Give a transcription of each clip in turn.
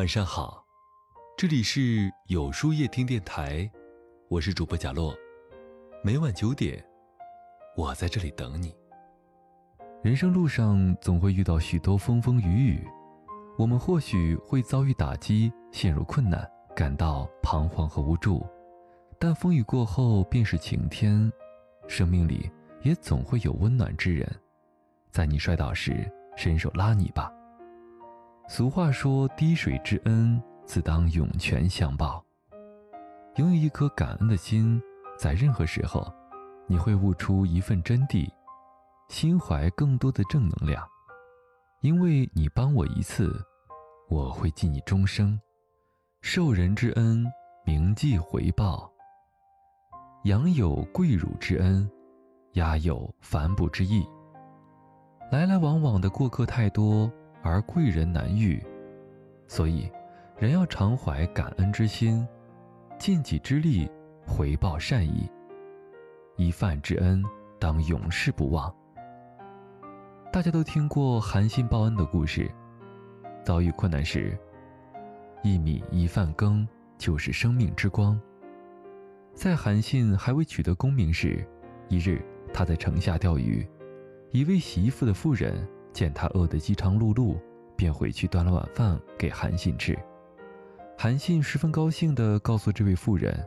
晚上好，这里是有书夜听电台，我是主播贾洛，每晚九点，我在这里等你。人生路上总会遇到许多风风雨雨，我们或许会遭遇打击，陷入困难，感到彷徨和无助，但风雨过后便是晴天，生命里也总会有温暖之人，在你摔倒时伸手拉你吧。俗话说：“滴水之恩，自当涌泉相报。”拥有一颗感恩的心，在任何时候，你会悟出一份真谛，心怀更多的正能量。因为你帮我一次，我会记你终生。受人之恩，铭记回报。养有贵辱之恩，压有反哺之意。来来往往的过客太多。而贵人难遇，所以人要常怀感恩之心，尽己之力回报善意。一饭之恩，当永世不忘。大家都听过韩信报恩的故事，遭遇困难时，一米一饭羹就是生命之光。在韩信还未取得功名时，一日他在城下钓鱼，一位洗衣服的妇人。见他饿得饥肠辘辘，便回去端了晚饭给韩信吃。韩信十分高兴地告诉这位妇人，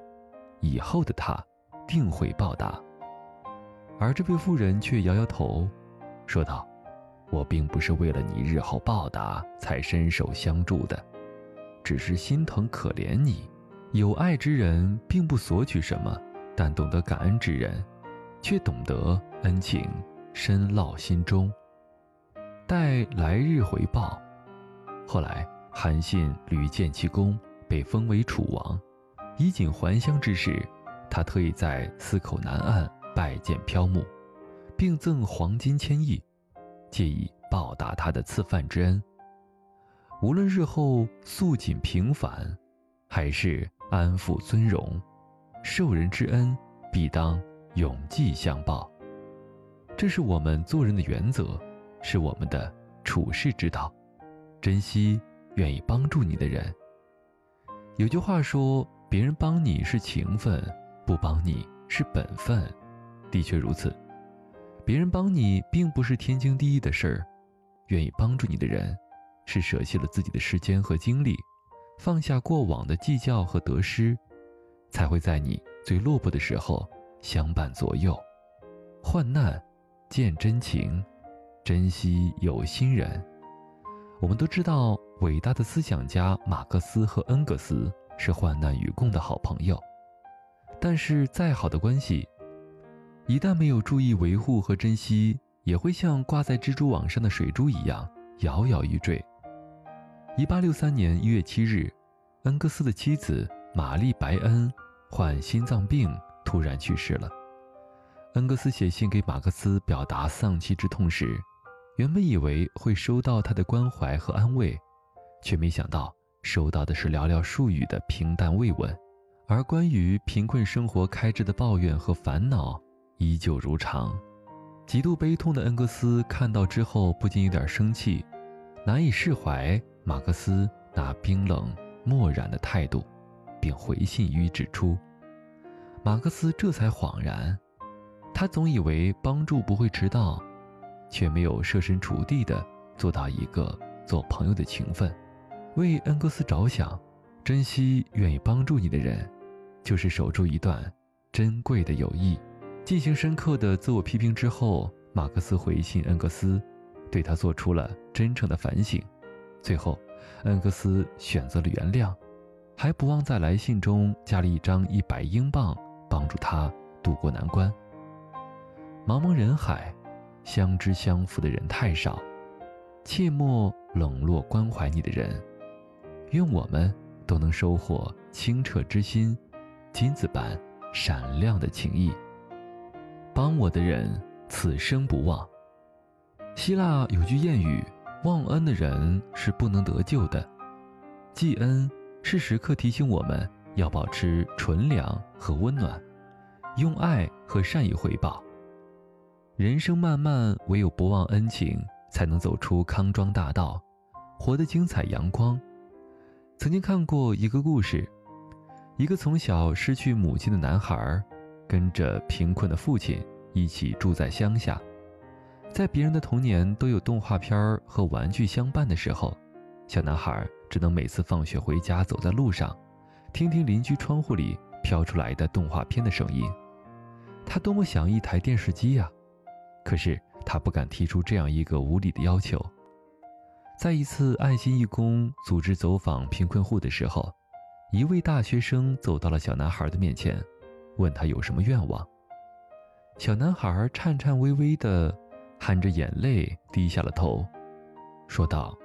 以后的他定会报答。而这位妇人却摇摇头，说道：“我并不是为了你日后报答才伸手相助的，只是心疼可怜你。有爱之人并不索取什么，但懂得感恩之人，却懂得恩情深烙心中。”待来日回报。后来，韩信屡建奇功，被封为楚王。衣锦还乡之时，他特意在泗口南岸拜见漂木，并赠黄金千亿，借以报答他的赐饭之恩。无论日后素锦平凡，还是安富尊荣，受人之恩必当永记相报。这是我们做人的原则。是我们的处世之道，珍惜愿意帮助你的人。有句话说：“别人帮你是情分，不帮你是本分。”的确如此，别人帮你并不是天经地义的事儿，愿意帮助你的人，是舍弃了自己的时间和精力，放下过往的计较和得失，才会在你最落魄的时候相伴左右。患难见真情。珍惜有心人。我们都知道，伟大的思想家马克思和恩格斯是患难与共的好朋友。但是，再好的关系，一旦没有注意维护和珍惜，也会像挂在蜘蛛网上的水珠一样摇摇欲坠。一八六三年一月七日，恩格斯的妻子玛丽·白恩患心脏病突然去世了。恩格斯写信给马克思表达丧妻之痛时。原本以为会收到他的关怀和安慰，却没想到收到的是寥寥数语的平淡慰问，而关于贫困生活开支的抱怨和烦恼依旧如常。极度悲痛的恩格斯看到之后，不禁有点生气，难以释怀马克思那冰冷漠然的态度，并回信予以指出。马克思这才恍然，他总以为帮助不会迟到。却没有设身处地的做到一个做朋友的情分，为恩格斯着想，珍惜愿意帮助你的人，就是守住一段珍贵的友谊。进行深刻的自我批评之后，马克思回信恩格斯，对他做出了真诚的反省。最后，恩格斯选择了原谅，还不忘在来信中加了一张一百英镑，帮助他渡过难关。茫茫人海。相知相扶的人太少，切莫冷落关怀你的人。愿我们都能收获清澈之心，金子般闪亮的情谊。帮我的人，此生不忘。希腊有句谚语：“忘恩的人是不能得救的。”记恩是时刻提醒我们要保持纯良和温暖，用爱和善意回报。人生漫漫，唯有不忘恩情，才能走出康庄大道，活得精彩阳光。曾经看过一个故事，一个从小失去母亲的男孩，跟着贫困的父亲一起住在乡下。在别人的童年都有动画片和玩具相伴的时候，小男孩只能每次放学回家走在路上，听听邻居窗户里飘出来的动画片的声音。他多么想一台电视机呀！可是他不敢提出这样一个无理的要求。在一次爱心义工组织走访贫困户的时候，一位大学生走到了小男孩的面前，问他有什么愿望。小男孩颤颤巍巍地含着眼泪低下了头，说道：“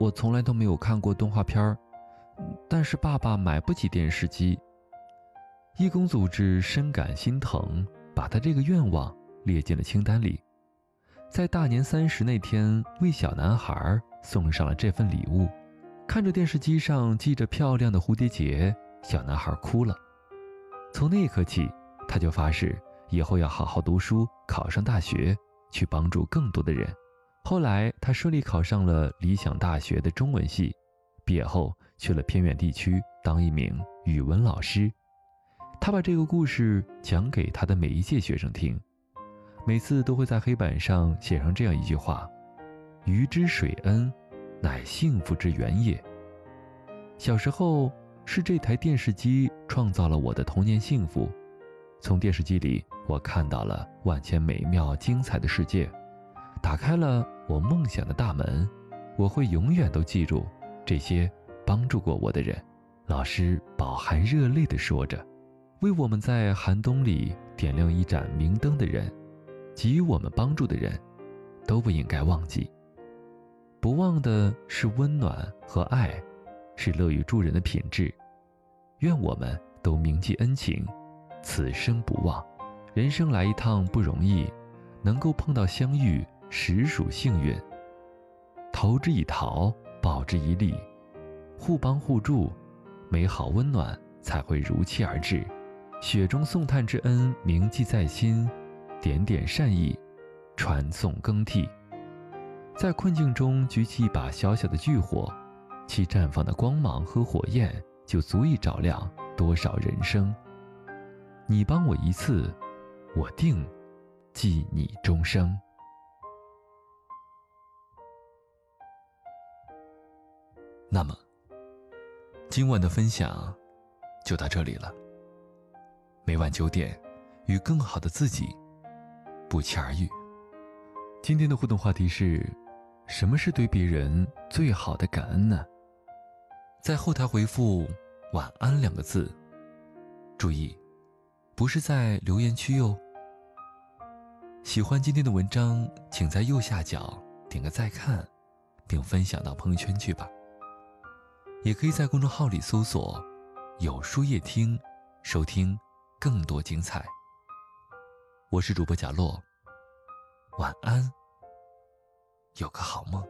我从来都没有看过动画片但是爸爸买不起电视机。”义工组织深感心疼，把他这个愿望列进了清单里，在大年三十那天为小男孩。送上了这份礼物，看着电视机上系着漂亮的蝴蝶结，小男孩哭了。从那一刻起，他就发誓以后要好好读书，考上大学，去帮助更多的人。后来，他顺利考上了理想大学的中文系，毕业后去了偏远地区当一名语文老师。他把这个故事讲给他的每一届学生听，每次都会在黑板上写上这样一句话。鱼之水恩，乃幸福之源也。小时候是这台电视机创造了我的童年幸福，从电视机里我看到了万千美妙精彩的世界，打开了我梦想的大门。我会永远都记住这些帮助过我的人。老师饱含热泪地说着：“为我们在寒冬里点亮一盏明灯的人，给予我们帮助的人，都不应该忘记。”不忘的是温暖和爱，是乐于助人的品质。愿我们都铭记恩情，此生不忘。人生来一趟不容易，能够碰到相遇，实属幸运。投之以桃，报之以李，互帮互助，美好温暖才会如期而至。雪中送炭之恩铭记在心，点点善意，传送更替。在困境中举起一把小小的炬火，其绽放的光芒和火焰就足以照亮多少人生。你帮我一次，我定记你终生。那么，今晚的分享就到这里了。每晚九点，与更好的自己不期而遇。今天的互动话题是。什么是对别人最好的感恩呢？在后台回复“晚安”两个字，注意，不是在留言区哟。喜欢今天的文章，请在右下角点个再看，并分享到朋友圈去吧。也可以在公众号里搜索“有书夜听”，收听更多精彩。我是主播贾洛，晚安。有个好梦。